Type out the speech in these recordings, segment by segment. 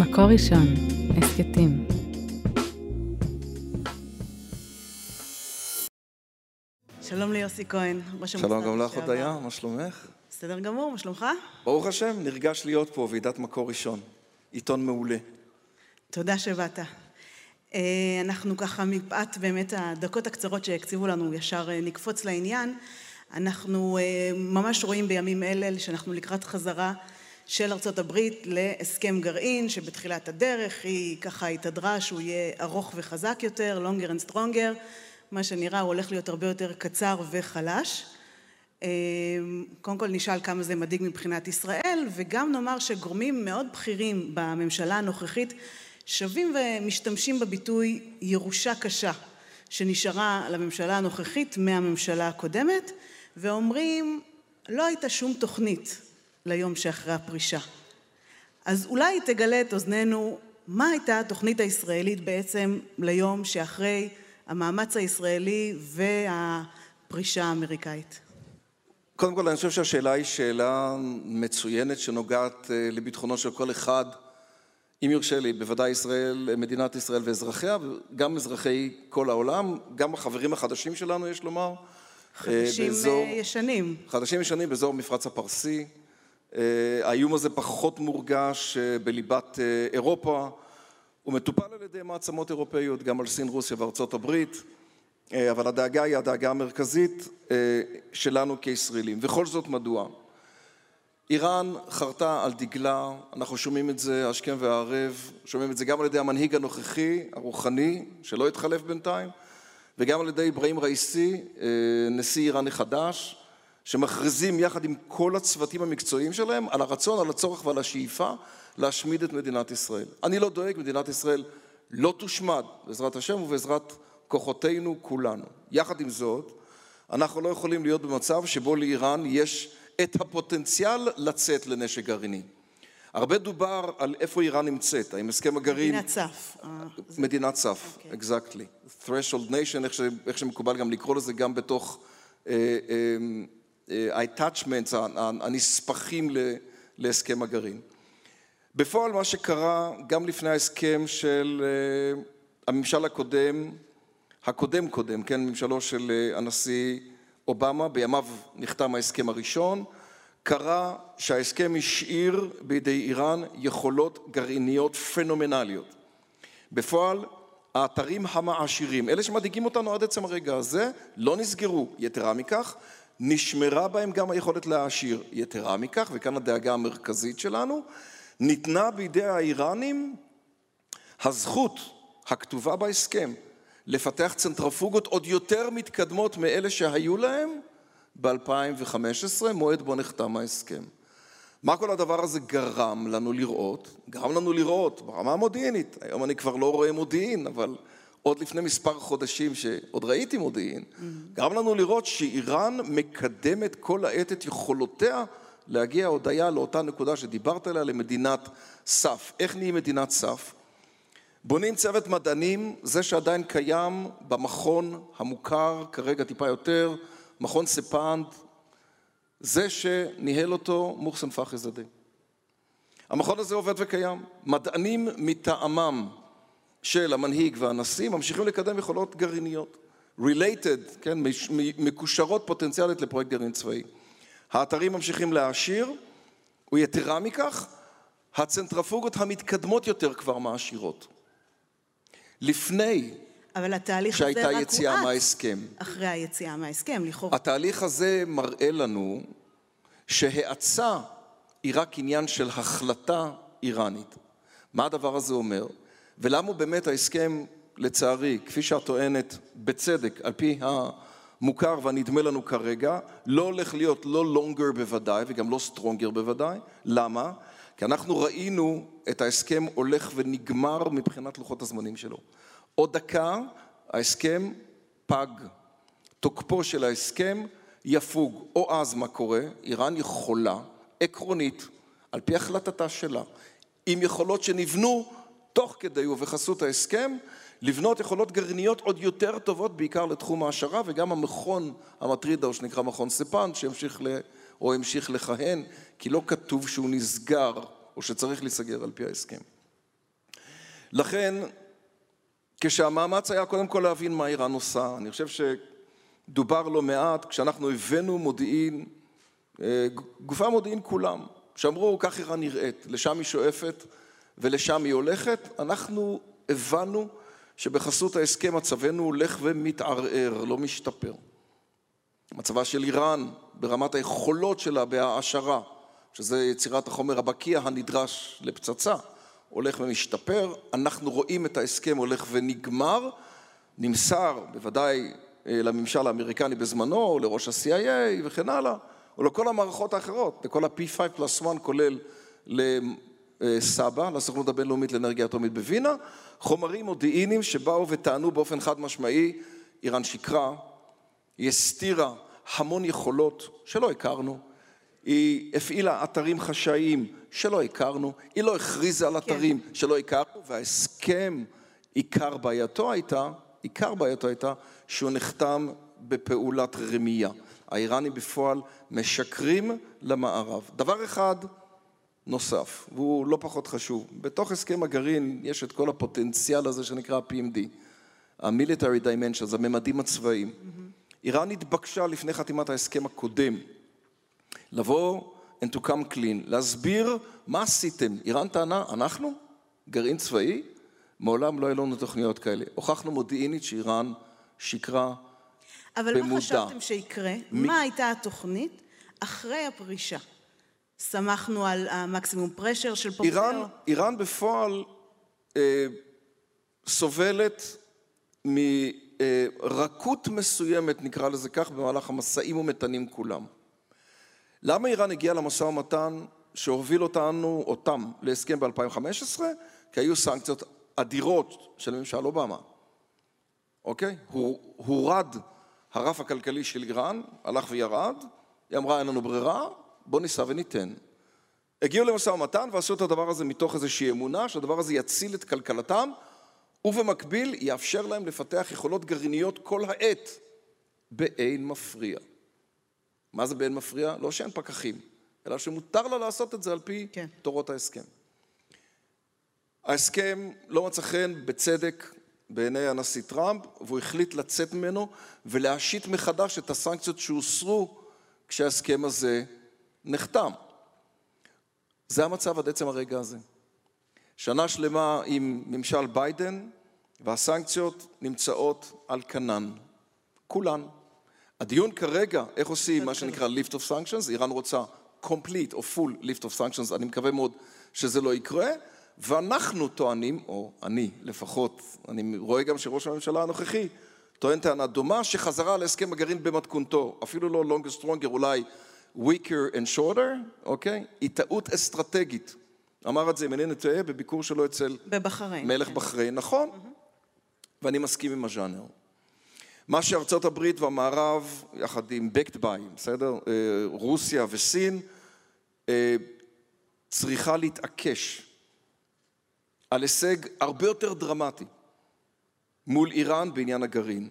מקור ראשון, הסכתים. שלום ליוסי כהן, ראש המוסד שלום גם לך. הודיה, מה שלומך? בסדר גמור, מה שלומך? ברוך השם, נרגש להיות פה, ועידת מקור ראשון. עיתון מעולה. תודה שבאת. אה, אנחנו ככה, מפאת באמת הדקות הקצרות שהקציבו לנו, ישר אה, נקפוץ לעניין. אנחנו אה, ממש רואים בימים אלה שאנחנו לקראת חזרה של ארצות הברית להסכם גרעין, שבתחילת הדרך היא ככה התהדרה שהוא יהיה ארוך וחזק יותר, longer and stronger, מה שנראה הוא הולך להיות הרבה יותר קצר וחלש. אה, קודם כל נשאל כמה זה מדאיג מבחינת ישראל, וגם נאמר שגורמים מאוד בכירים בממשלה הנוכחית שבים ומשתמשים בביטוי ירושה קשה, שנשארה לממשלה הנוכחית מהממשלה הקודמת, ואומרים לא הייתה שום תוכנית ליום שאחרי הפרישה. אז אולי תגלה את אוזנינו מה הייתה התוכנית הישראלית בעצם ליום שאחרי המאמץ הישראלי והפרישה האמריקאית. קודם כל, אני חושב שהשאלה היא שאלה מצוינת שנוגעת אה, לביטחונו של כל אחד, אם יורשה לי, בוודאי ישראל, מדינת ישראל ואזרחיה, וגם אזרחי כל העולם, גם החברים החדשים שלנו, יש לומר. אה, חדשים באזור- אה, ישנים. חדשים ישנים באזור המפרץ הפרסי. אה, האיום הזה פחות מורגש אה, בליבת אה, אירופה. הוא מטופל על ידי מעצמות אירופאיות, גם על סין, רוסיה וארצות הברית, אבל הדאגה היא הדאגה המרכזית שלנו כישראלים. וכל זאת מדוע? איראן חרתה על דגלה, אנחנו שומעים את זה השכם והערב, שומעים את זה גם על ידי המנהיג הנוכחי, הרוחני, שלא התחלף בינתיים, וגם על ידי אברהים ראיסי, נשיא איראן החדש, שמכריזים יחד עם כל הצוותים המקצועיים שלהם על הרצון, על הצורך ועל השאיפה להשמיד את מדינת ישראל. אני לא דואג, מדינת ישראל לא תושמד, בעזרת השם ובעזרת כוחותינו כולנו. יחד עם זאת, אנחנו לא יכולים להיות במצב שבו לאיראן יש את הפוטנציאל לצאת לנשק גרעיני. הרבה דובר על איפה איראן נמצאת, האם הסכם הגרעין... מדינת סף. אה, מדינת סף, אוקיי. exactly. threshold nation, איך, ש, איך שמקובל גם לקרוא לזה, גם בתוך אה, אה, ה-attachments, הנספחים ל- להסכם הגרעין. בפועל מה שקרה גם לפני ההסכם של אה, הממשל הקודם, הקודם קודם, כן, ממשלו של אה, הנשיא אובמה, בימיו נחתם ההסכם הראשון, קרה שההסכם השאיר בידי איראן יכולות גרעיניות פנומנליות. בפועל, האתרים המעשירים, אלה שמדאיגים אותנו עד עצם הרגע הזה, לא נסגרו. יתרה מכך, נשמרה בהם גם היכולת להעשיר. יתרה מכך, וכאן הדאגה המרכזית שלנו, ניתנה בידי האיראנים הזכות הכתובה בהסכם לפתח צנטרפוגות עוד יותר מתקדמות מאלה שהיו להם ב-2015, מועד בו נחתם ההסכם. מה כל הדבר הזה גרם לנו לראות? גרם לנו לראות ברמה המודיעינית. היום אני כבר לא רואה מודיעין, אבל עוד לפני מספר חודשים שעוד ראיתי מודיעין, גרם לנו לראות שאיראן מקדמת כל העת את יכולותיה להגיע הודיה לאותה נקודה שדיברת עליה, למדינת סף. איך נהיים מדינת סף? בונים צוות מדענים, זה שעדיין קיים במכון המוכר, כרגע טיפה יותר, מכון ספנד, זה שניהל אותו מוחסן פחי זאדה. המכון הזה עובד וקיים. מדענים מטעמם של המנהיג והנשיא ממשיכים לקדם יכולות גרעיניות. related, כן, מקושרות פוטנציאלית לפרויקט גרעין צבאי. האתרים ממשיכים להעשיר, ויתרה מכך, הצנטרפוגות המתקדמות יותר כבר מעשירות. לפני אבל התהליך הזה רק הואץ מההסכם. אחרי היציאה מההסכם, לכאורה. התהליך הזה מראה לנו שהאצה היא רק עניין של החלטה איראנית. מה הדבר הזה אומר? ולמה באמת ההסכם, לצערי, כפי שאת טוענת, בצדק, על פי המוכר והנדמה לנו כרגע, לא הולך להיות לא longer בוודאי וגם לא stronger בוודאי. למה? כי אנחנו ראינו את ההסכם הולך ונגמר מבחינת לוחות הזמנים שלו. עוד דקה ההסכם פג. תוקפו של ההסכם יפוג. או אז מה קורה? איראן יכולה, עקרונית, על פי החלטתה שלה, עם יכולות שנבנו תוך כדי ובחסות ההסכם, לבנות יכולות גרעיניות עוד יותר טובות, בעיקר לתחום ההעשרה, וגם המכון המטריד ההוא שנקרא מכון ספן, שהמשיך ל... או המשיך לכהן, כי לא כתוב שהוא נסגר, או שצריך להיסגר על פי ההסכם. לכן, כשהמאמץ היה קודם כל להבין מה איראן עושה, אני חושב שדובר לא מעט, כשאנחנו הבאנו מודיעין, אה, גופי המודיעין כולם, שאמרו כך איראן נראית, לשם היא שואפת ולשם היא הולכת, אנחנו הבנו שבחסות ההסכם מצבנו הולך ומתערער, לא משתפר. מצבה של איראן ברמת היכולות שלה בהעשרה, שזה יצירת החומר הבקיע הנדרש לפצצה, הולך ומשתפר. אנחנו רואים את ההסכם הולך ונגמר. נמסר בוודאי אה, לממשל האמריקני בזמנו, לראש ה-CIA וכן הלאה, או לכל המערכות האחרות, לכל ה-P5 פלוס 1 כולל לסבא, לסוכנות הבינלאומית לאנרגיה אטומית בווינה, חומרים מודיעיניים שבאו וטענו באופן חד משמעי, איראן שקרה, היא הסתירה המון יכולות שלא הכרנו, היא הפעילה אתרים חשאיים שלא הכרנו, היא לא הכריזה על כן. אתרים כן. שלא הכרנו, וההסכם, עיקר בעייתו הייתה, עיקר בעייתו הייתה שהוא נחתם בפעולת רמייה. האיראנים בפועל משקרים למערב. דבר אחד נוסף, והוא לא פחות חשוב, בתוך הסכם הגרעין יש את כל הפוטנציאל הזה שנקרא PMD, ה-military dimensions, הממדים הצבאיים. Mm-hmm. איראן התבקשה לפני חתימת ההסכם הקודם לבוא and to come clean, להסביר מה עשיתם. איראן טענה, אנחנו? גרעין צבאי? מעולם לא היו לנו תוכניות כאלה. הוכחנו מודיעינית שאיראן שיקרה אבל במודע. אבל מה חשבתם שיקרה? מ... מה הייתה התוכנית אחרי הפרישה? סמכנו על המקסימום פרשר של פורטר? איראן, איראן בפועל אה, סובלת מרכות מסוימת, נקרא לזה כך, במהלך המשאים ומתנים כולם. למה איראן הגיעה למשא ומתן שהוביל אותנו, אותם, להסכם ב-2015? כי היו סנקציות אדירות של ממשל אובמה, אוקיי? הורד הרף הכלכלי של איראן, הלך וירד, היא אמרה אין לנו ברירה, בוא ניסע וניתן. הגיעו למשא ומתן ועשו את הדבר הזה מתוך איזושהי אמונה שהדבר הזה יציל את כלכלתם ובמקביל יאפשר להם לפתח יכולות גרעיניות כל העת באין מפריע. מה זה באין מפריע? לא שאין פקחים, אלא שמותר לה לעשות את זה על פי כן. תורות ההסכם. ההסכם לא מצא חן בצדק בעיני הנשיא טראמפ, והוא החליט לצאת ממנו ולהשית מחדש את הסנקציות שהוסרו כשההסכם הזה נחתם. זה המצב עד עצם הרגע הזה. שנה שלמה עם ממשל ביידן, והסנקציות נמצאות על כנן. כולן. הדיון כרגע, איך עושים מה שנקרא lift of sanctions, איראן רוצה complete או full lift of sanctions, אני מקווה מאוד שזה לא יקרה, ואנחנו טוענים, או אני לפחות, אני רואה גם שראש הממשלה הנוכחי טוען טענה דומה, שחזרה להסכם הגרעין במתכונתו, אפילו לא longer stronger, אולי weaker and shorter, אוקיי? היא טעות אסטרטגית. אמר את זה, אם אינני טועה, בביקור שלו אצל... בבחריין. מלך כן. בחריין, נכון. Mm-hmm. ואני מסכים עם הז'אנר. מה שארצות הברית והמערב, יחד עם backed by, בסדר? אה, רוסיה וסין, אה, צריכה להתעקש על הישג הרבה יותר דרמטי מול איראן בעניין הגרעין.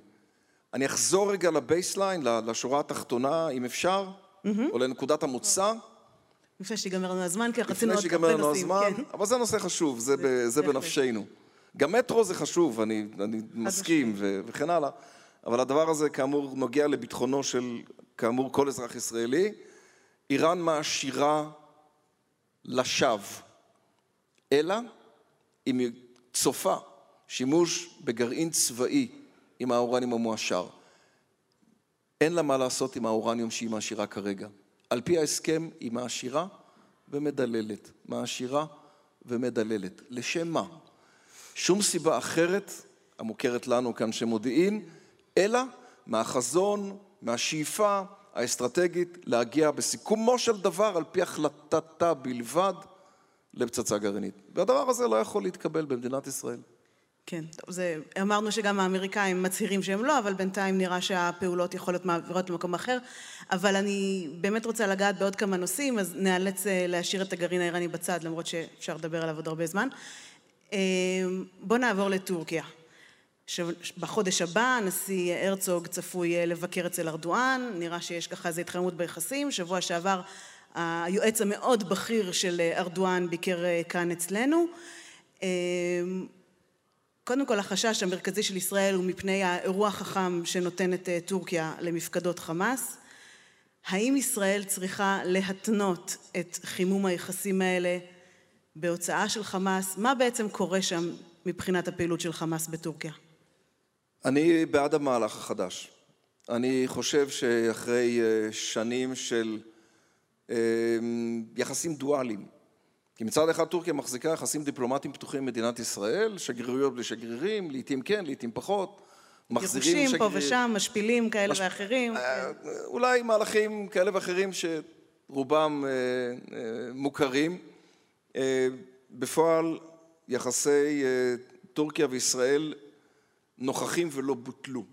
אני אחזור רגע לבייסליין, לשורה התחתונה, אם אפשר. או לנקודת המוצא. לפני שיגמר לנו הזמן, כי רצינו עוד הרבה נושאים. הזמן, כן. אבל זה נושא חשוב, זה, זה, זה בנפשנו. גם מטרו זה חשוב, אני, אני מסכים ו, וכן הלאה, אבל הדבר הזה כאמור נוגע לביטחונו של כאמור כל אזרח ישראלי. איראן מעשירה לשווא, אלא אם היא צופה שימוש בגרעין צבאי עם האורניום המועשר. אין לה מה לעשות עם האורניום שהיא מעשירה כרגע. על פי ההסכם היא מעשירה ומדללת. מעשירה ומדללת. לשם מה? שום סיבה אחרת, המוכרת לנו כאנשי מודיעין, אלא מהחזון, מהשאיפה האסטרטגית להגיע בסיכומו של דבר, על פי החלטתה בלבד, לפצצה גרעינית. והדבר הזה לא יכול להתקבל במדינת ישראל. כן, טוב, זה, אמרנו שגם האמריקאים מצהירים שהם לא, אבל בינתיים נראה שהפעולות יכולות מעבירות למקום אחר. אבל אני באמת רוצה לגעת בעוד כמה נושאים, אז נאלץ אה, להשאיר את הגרעין האיראני בצד, למרות שאפשר לדבר עליו עוד הרבה זמן. אה, בואו נעבור לטורקיה. בחודש הבא הנשיא הרצוג צפוי אה, לבקר אצל ארדואן, נראה שיש ככה איזו התחממות ביחסים. שבוע שעבר היועץ המאוד בכיר של ארדואן ביקר כאן אצלנו. קודם כל החשש המרכזי של ישראל הוא מפני האירוע החכם שנותנת אה, טורקיה למפקדות חמאס. האם ישראל צריכה להתנות את חימום היחסים האלה בהוצאה של חמאס? מה בעצם קורה שם מבחינת הפעילות של חמאס בטורקיה? אני בעד המהלך החדש. אני חושב שאחרי אה, שנים של אה, יחסים דואליים, כי מצד אחד טורקיה מחזיקה יחסים דיפלומטיים פתוחים עם מדינת ישראל, שגרירויות בלי שגרירים, לעיתים כן, לעיתים פחות. מחזירים שגרירים. פה ושם, משפילים כאלה מש... ואחרים. אה, אולי מהלכים כאלה ואחרים שרובם מוכרים. בפועל יחסי טורקיה וישראל נוכחים ולא בוטלו.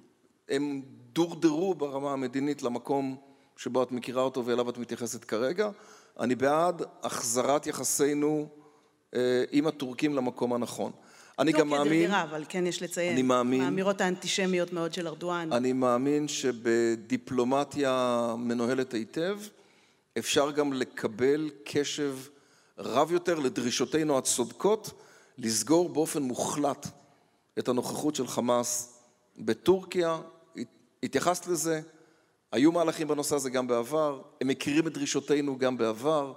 הם דורדרו ברמה המדינית למקום שבו את מכירה אותו ואליו את מתייחסת כרגע. אני בעד החזרת יחסינו אה, עם הטורקים למקום הנכון. אני גם מאמין... טורקיה דרדרה, אבל כן יש לציין. אני מאמין... האמירות האנטישמיות מאוד של ארדואן. אני מאמין שבדיפלומטיה מנוהלת היטב, אפשר גם לקבל קשב רב יותר לדרישותינו הצודקות, לסגור באופן מוחלט את הנוכחות של חמאס בטורקיה, התייחסת לזה, היו מהלכים בנושא הזה גם בעבר, הם מכירים את דרישותינו גם בעבר,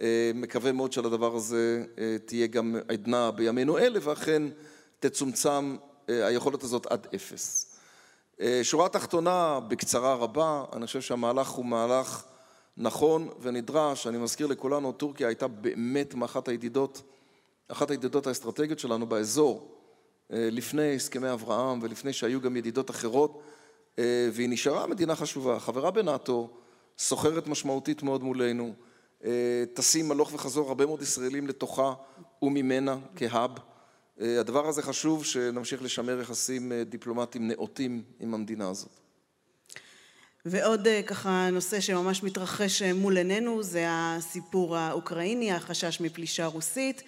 אה, מקווה מאוד שלדבר הזה אה, תהיה גם עדנה בימינו אלה ואכן תצומצם אה, היכולת הזאת עד אפס. שורה תחתונה, בקצרה רבה, אני חושב שהמהלך הוא מהלך נכון ונדרש, אני מזכיר לכולנו, טורקיה הייתה באמת מאחת הידידות, אחת הידידות האסטרטגיות שלנו באזור, לפני הסכמי אברהם ולפני שהיו גם ידידות אחרות והיא נשארה מדינה חשובה, חברה בנאט"ו, סוחרת משמעותית מאוד מולנו, אה, טסים הלוך וחזור הרבה מאוד ישראלים לתוכה וממנה כהאב. אה, הדבר הזה חשוב שנמשיך לשמר יחסים דיפלומטיים נאותים עם המדינה הזאת. ועוד ככה נושא שממש מתרחש מול עינינו זה הסיפור האוקראיני, החשש מפלישה רוסית.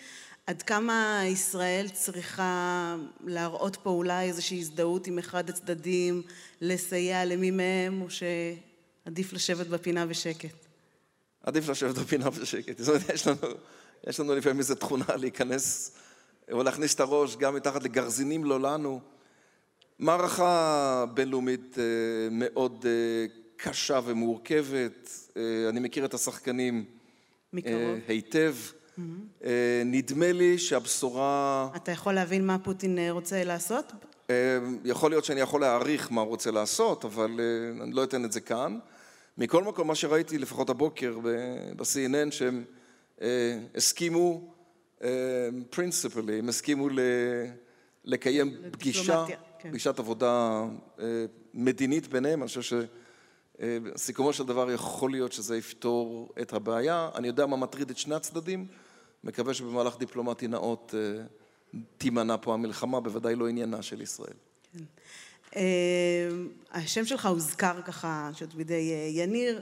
עד כמה ישראל צריכה להראות פה אולי איזושהי הזדהות עם אחד הצדדים, לסייע למי מהם, או שעדיף לשבת בפינה בשקט? עדיף לשבת בפינה בשקט. זאת אומרת, יש לנו, יש לנו לפעמים איזו תכונה להיכנס או להכניס את הראש גם מתחת לגרזינים לא לנו. מערכה בינלאומית אה, מאוד אה, קשה ומורכבת. אה, אני מכיר את השחקנים מקרוב. היטב. Mm-hmm. נדמה לי שהבשורה... אתה יכול להבין מה פוטין אה, רוצה לעשות? אה, יכול להיות שאני יכול להעריך מה הוא רוצה לעשות, אבל אני לא אתן את זה כאן. מכל מקום, מה שראיתי לפחות הבוקר ב-CNN, שהם הסכימו, פרינסיפלי, הם הסכימו לקיים פגישה, כן. פגישת עבודה מדינית ביניהם, אני חושב שסיכומו של דבר יכול להיות שזה יפתור את הבעיה. אני יודע מה מטריד את שני הצדדים. מקווה שבמהלך דיפלומטי נאות אה, תימנע פה המלחמה, בוודאי לא עניינה של ישראל. כן. אה, השם שלך הוזכר ככה, שאת בידי אה, יניר,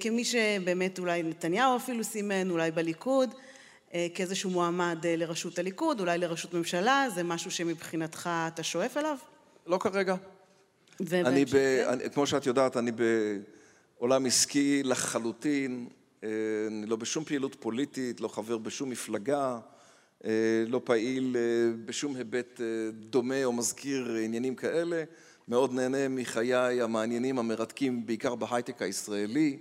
כמי שבאמת אולי נתניהו אפילו סימן, אולי בליכוד, כאיזשהו מועמד לראשות הליכוד, אולי לראשות ממשלה, זה משהו שמבחינתך אתה שואף אליו? לא כרגע. אני ב... אני, כמו שאת יודעת, אני בעולם עסקי לחלוטין. אה, אני לא בשום פעילות פוליטית, לא חבר בשום מפלגה, אה, לא פעיל אה, בשום היבט דומה או מזכיר עניינים כאלה. מאוד נהנה מחיי המעניינים, המרתקים, בעיקר בהייטק הישראלי.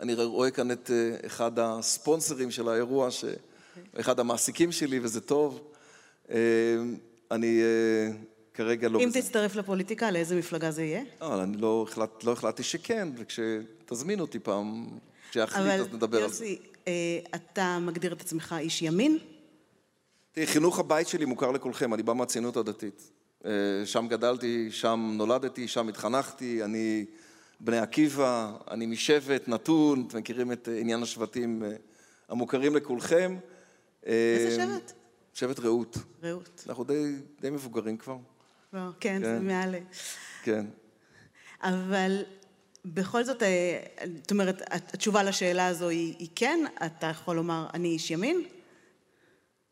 אני רואה כאן את אחד הספונסרים של האירוע, אחד המעסיקים שלי, וזה טוב. אני כרגע לא... אם תצטרף לפוליטיקה, לאיזה מפלגה זה יהיה? לא, אני לא, החלט, לא החלטתי שכן, וכשתזמין אותי פעם, כשאחליט אז נדבר על זה. אבל יוסי, אה, אתה מגדיר את עצמך איש ימין? תראי, חינוך הבית שלי מוכר לכולכם, אני בא מהציונות הדתית. אה, שם גדלתי, שם נולדתי, שם התחנכתי, אני בני עקיבא, אני משבט נתון, אתם מכירים את עניין השבטים אה, המוכרים לכולכם. איזה שבט? שבט רעות. רעות. אנחנו די, די מבוגרים כבר. לא, כן, זה כן. מעל... כן. אבל בכל זאת, אה, זאת אומרת, התשובה לשאלה הזו היא, היא כן? אתה יכול לומר, אני איש ימין?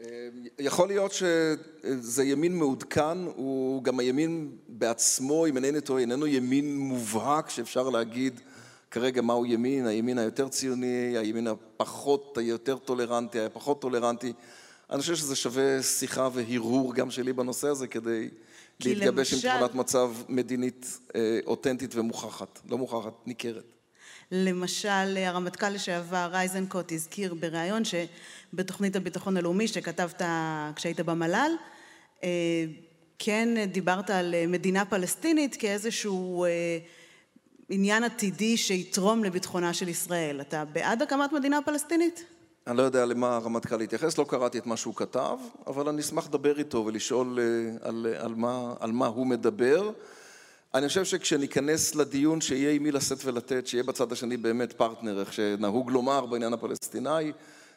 אה, יכול להיות שזה ימין מעודכן, הוא גם הימין בעצמו, אם אינני טועה, איננו ימין מובהק שאפשר להגיד כרגע מהו ימין, הימין היותר ציוני, הימין הפחות, היותר טולרנטי, הפחות טולרנטי. אני חושב שזה שווה שיחה והרהור גם שלי בנושא הזה כדי להתגבש למשל... עם תמונת מצב מדינית אה, אותנטית ומוכחת, לא מוכחת, ניכרת. למשל, הרמטכ"ל לשעבר רייזנקוט הזכיר בריאיון שבתוכנית הביטחון הלאומי שכתבת כשהיית במל"ל, אה, כן דיברת על מדינה פלסטינית כאיזשהו אה, עניין עתידי שיתרום לביטחונה של ישראל. אתה בעד הקמת מדינה פלסטינית? אני לא יודע למה הרמטכ"ל התייחס, לא קראתי את מה שהוא כתב, אבל אני אשמח לדבר איתו ולשאול אה, על, על, מה, על מה הוא מדבר. אני חושב שכשניכנס לדיון שיהיה עם מי לשאת ולתת, שיהיה בצד השני באמת פרטנר, איך שנהוג לומר בעניין הפלסטיני,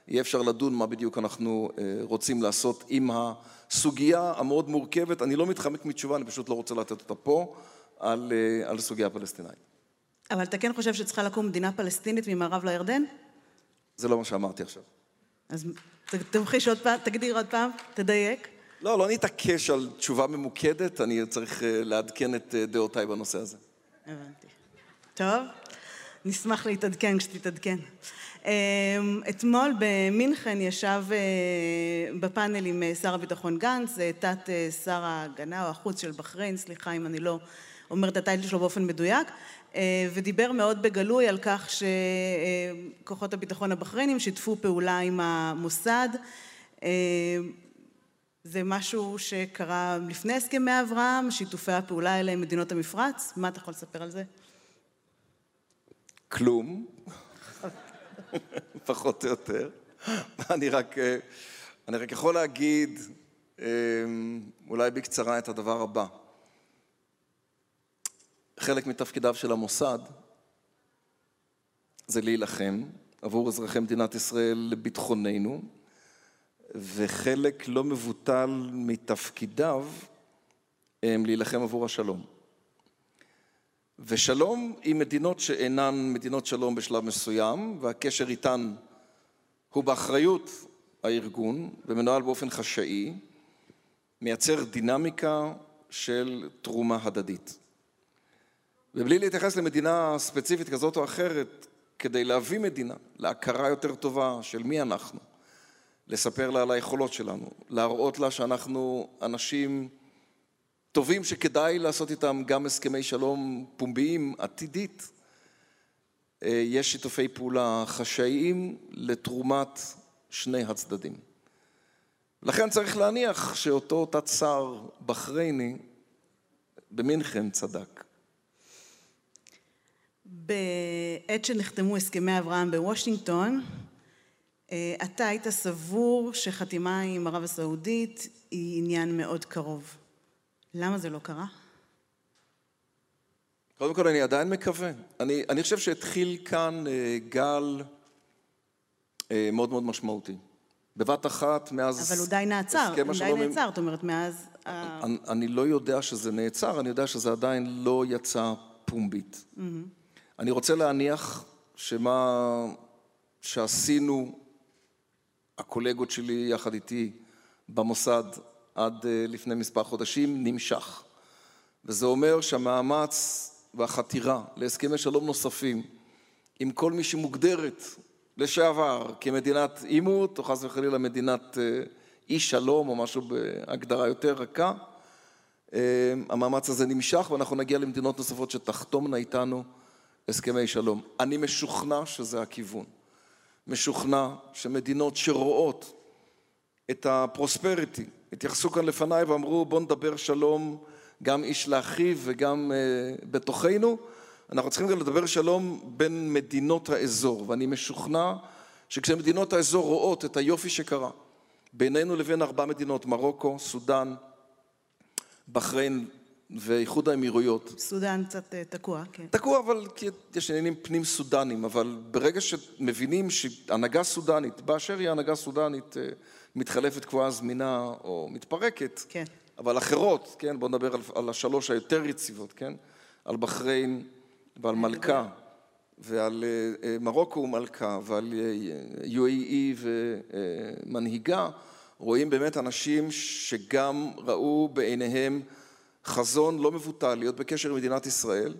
יהיה אפשר לדון מה בדיוק אנחנו אה, רוצים לעשות עם הסוגיה המאוד מורכבת. אני לא מתחמק מתשובה, אני פשוט לא רוצה לתת אותה פה, על, אה, על הסוגיה הפלסטינאית. אבל אתה כן חושב שצריכה לקום מדינה פלסטינית ממערב לירדן? זה לא מה שאמרתי עכשיו. אז תמחיש עוד פעם, תגדיר עוד פעם, תדייק. לא, לא נתעקש על תשובה ממוקדת, אני צריך אה, לעדכן את אה, דעותיי בנושא הזה. הבנתי. טוב, נשמח להתעדכן כשתתעדכן. אמ, אתמול במינכן ישב אה, בפאנל עם שר הביטחון גנץ, תת שר ההגנה או החוץ של בחריין, סליחה אם אני לא אומרת את הטייטל שלו באופן מדויק, ודיבר מאוד בגלוי על כך שכוחות הביטחון הבחריינים שיתפו פעולה עם המוסד. אה, זה משהו שקרה לפני הסכמי אברהם, שיתופי הפעולה האלה עם מדינות המפרץ. מה אתה יכול לספר על זה? כלום, פחות או יותר. אני רק, אה, אני רק יכול להגיד אולי בקצרה את הדבר הבא. חלק מתפקידיו של המוסד זה להילחם עבור אזרחי מדינת ישראל לביטחוננו, וחלק לא מבוטל מתפקידיו הם להילחם עבור השלום. ושלום עם מדינות שאינן מדינות שלום בשלב מסוים, והקשר איתן הוא באחריות הארגון ומנוהל באופן חשאי, מייצר דינמיקה של תרומה הדדית. ובלי להתייחס למדינה ספציפית כזאת או אחרת, כדי להביא מדינה להכרה יותר טובה של מי אנחנו, לספר לה על היכולות שלנו, להראות לה שאנחנו אנשים טובים שכדאי לעשות איתם גם הסכמי שלום פומביים עתידית. אה, יש שיתופי פעולה חשאיים לתרומת שני הצדדים. לכן צריך להניח שאותו תת שר בחרייני במינכן צדק. בעת שנחתמו הסכמי אברהם בוושינגטון, אה, אתה היית סבור שחתימה עם ערב הסעודית היא עניין מאוד קרוב. למה זה לא קרה? קודם כל, אני עדיין מקווה. אני, אני חושב שהתחיל כאן אה, גל אה, מאוד מאוד משמעותי. בבת אחת, מאז... אבל הוא די נעצר, הוא די נעצר, זאת אומרת, מאז... אני, אני לא יודע שזה נעצר, אני יודע שזה עדיין לא יצא פומבית. Mm-hmm. אני רוצה להניח שמה שעשינו הקולגות שלי יחד איתי במוסד עד אה, לפני מספר חודשים נמשך. וזה אומר שהמאמץ והחתירה להסכמי שלום נוספים עם כל מי שמוגדרת לשעבר כמדינת עימות, או חס וחלילה מדינת אה, אי שלום, או משהו בהגדרה יותר רכה, אה, המאמץ הזה נמשך ואנחנו נגיע למדינות נוספות שתחתומנה איתנו הסכמי שלום. אני משוכנע שזה הכיוון. משוכנע שמדינות שרואות את הפרוספריטי, התייחסו כאן לפניי ואמרו בואו נדבר שלום גם איש לאחיו וגם uh, בתוכנו, אנחנו צריכים גם לדבר שלום בין מדינות האזור, ואני משוכנע שכשמדינות האזור רואות את היופי שקרה בינינו לבין ארבע מדינות, מרוקו, סודאן, בחריין ואיחוד האמירויות. סודאן קצת אה, תקוע, כן. תקוע, אבל כי יש עניינים פנים סודנים, אבל ברגע שמבינים שהנהגה סודנית, באשר היא הנהגה סודנית, אה, מתחלפת קבועה זמינה או מתפרקת, כן. אבל אחרות, כן, בואו נדבר על, על השלוש היותר יציבות, כן, על בחריין ועל מלכה, ועל אה, מרוקו ומלכה, ועל UAE ומנהיגה, רואים באמת אנשים שגם ראו בעיניהם חזון לא מבוטל, להיות בקשר עם מדינת ישראל,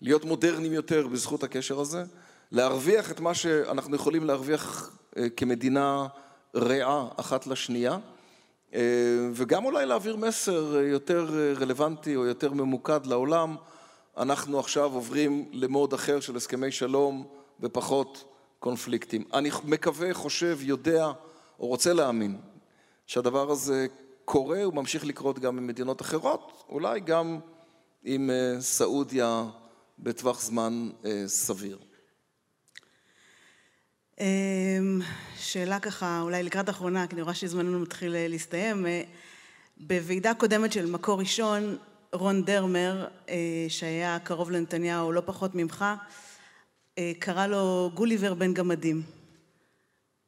להיות מודרניים יותר בזכות הקשר הזה, להרוויח את מה שאנחנו יכולים להרוויח אה, כמדינה רעה אחת לשנייה, אה, וגם אולי להעביר מסר יותר רלוונטי או יותר ממוקד לעולם. אנחנו עכשיו עוברים למוד אחר של הסכמי שלום ופחות קונפליקטים. אני מקווה, חושב, יודע או רוצה להאמין שהדבר הזה קורה וממשיך לקרות גם במדינות אחרות, אולי גם עם אה, סעודיה בטווח זמן אה, סביר. אמ, שאלה ככה, אולי לקראת אחרונה, כי אני רואה שזמננו מתחיל אה, להסתיים. בוועידה קודמת של מקור ראשון, רון דרמר, שהיה קרוב לנתניהו לא פחות ממך, קרא לו גוליבר בן גמדים.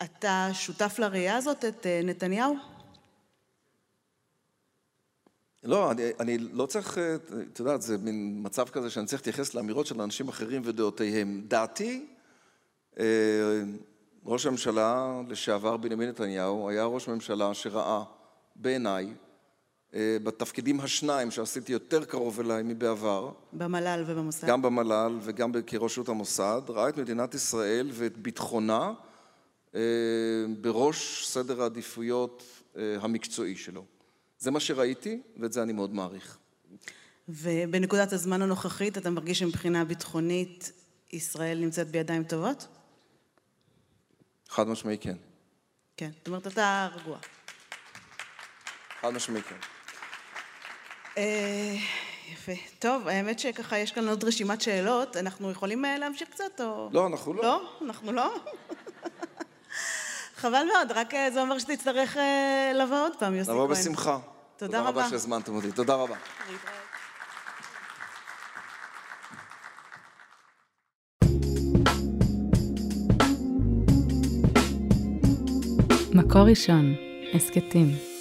אתה שותף לראייה הזאת, את נתניהו? לא, אני, אני לא צריך, את יודעת, זה מין מצב כזה שאני צריך להתייחס לאמירות של אנשים אחרים ודעותיהם. דעתי, אה, ראש הממשלה לשעבר בנימין נתניהו היה ראש ממשלה שראה בעיניי אה, בתפקידים השניים שעשיתי יותר קרוב אליי מבעבר. במל"ל ובמוסד. גם במל"ל וגם כראשות המוסד, ראה את מדינת ישראל ואת ביטחונה אה, בראש סדר העדיפויות המקצועי שלו. זה מה שראיתי, ואת זה אני מאוד מעריך. ובנקודת הזמן הנוכחית, אתה מרגיש שמבחינה ביטחונית ישראל נמצאת בידיים טובות? חד משמעי כן. כן, זאת אומרת, אתה רגוע. חד משמעי כן. אה, יפה. טוב, האמת שככה יש כאן עוד רשימת שאלות, אנחנו יכולים אה, להמשיך קצת או... לא, אנחנו לא. לא? אנחנו לא? חבל מאוד, רק אה, זה אומר שתצטרך אה, לבוא עוד פעם, יוסי כהן. נבוא בשמחה. תודה רבה. תודה רבה שהזמנתם אותי, תודה רבה. מקור ראשון, הסכתים.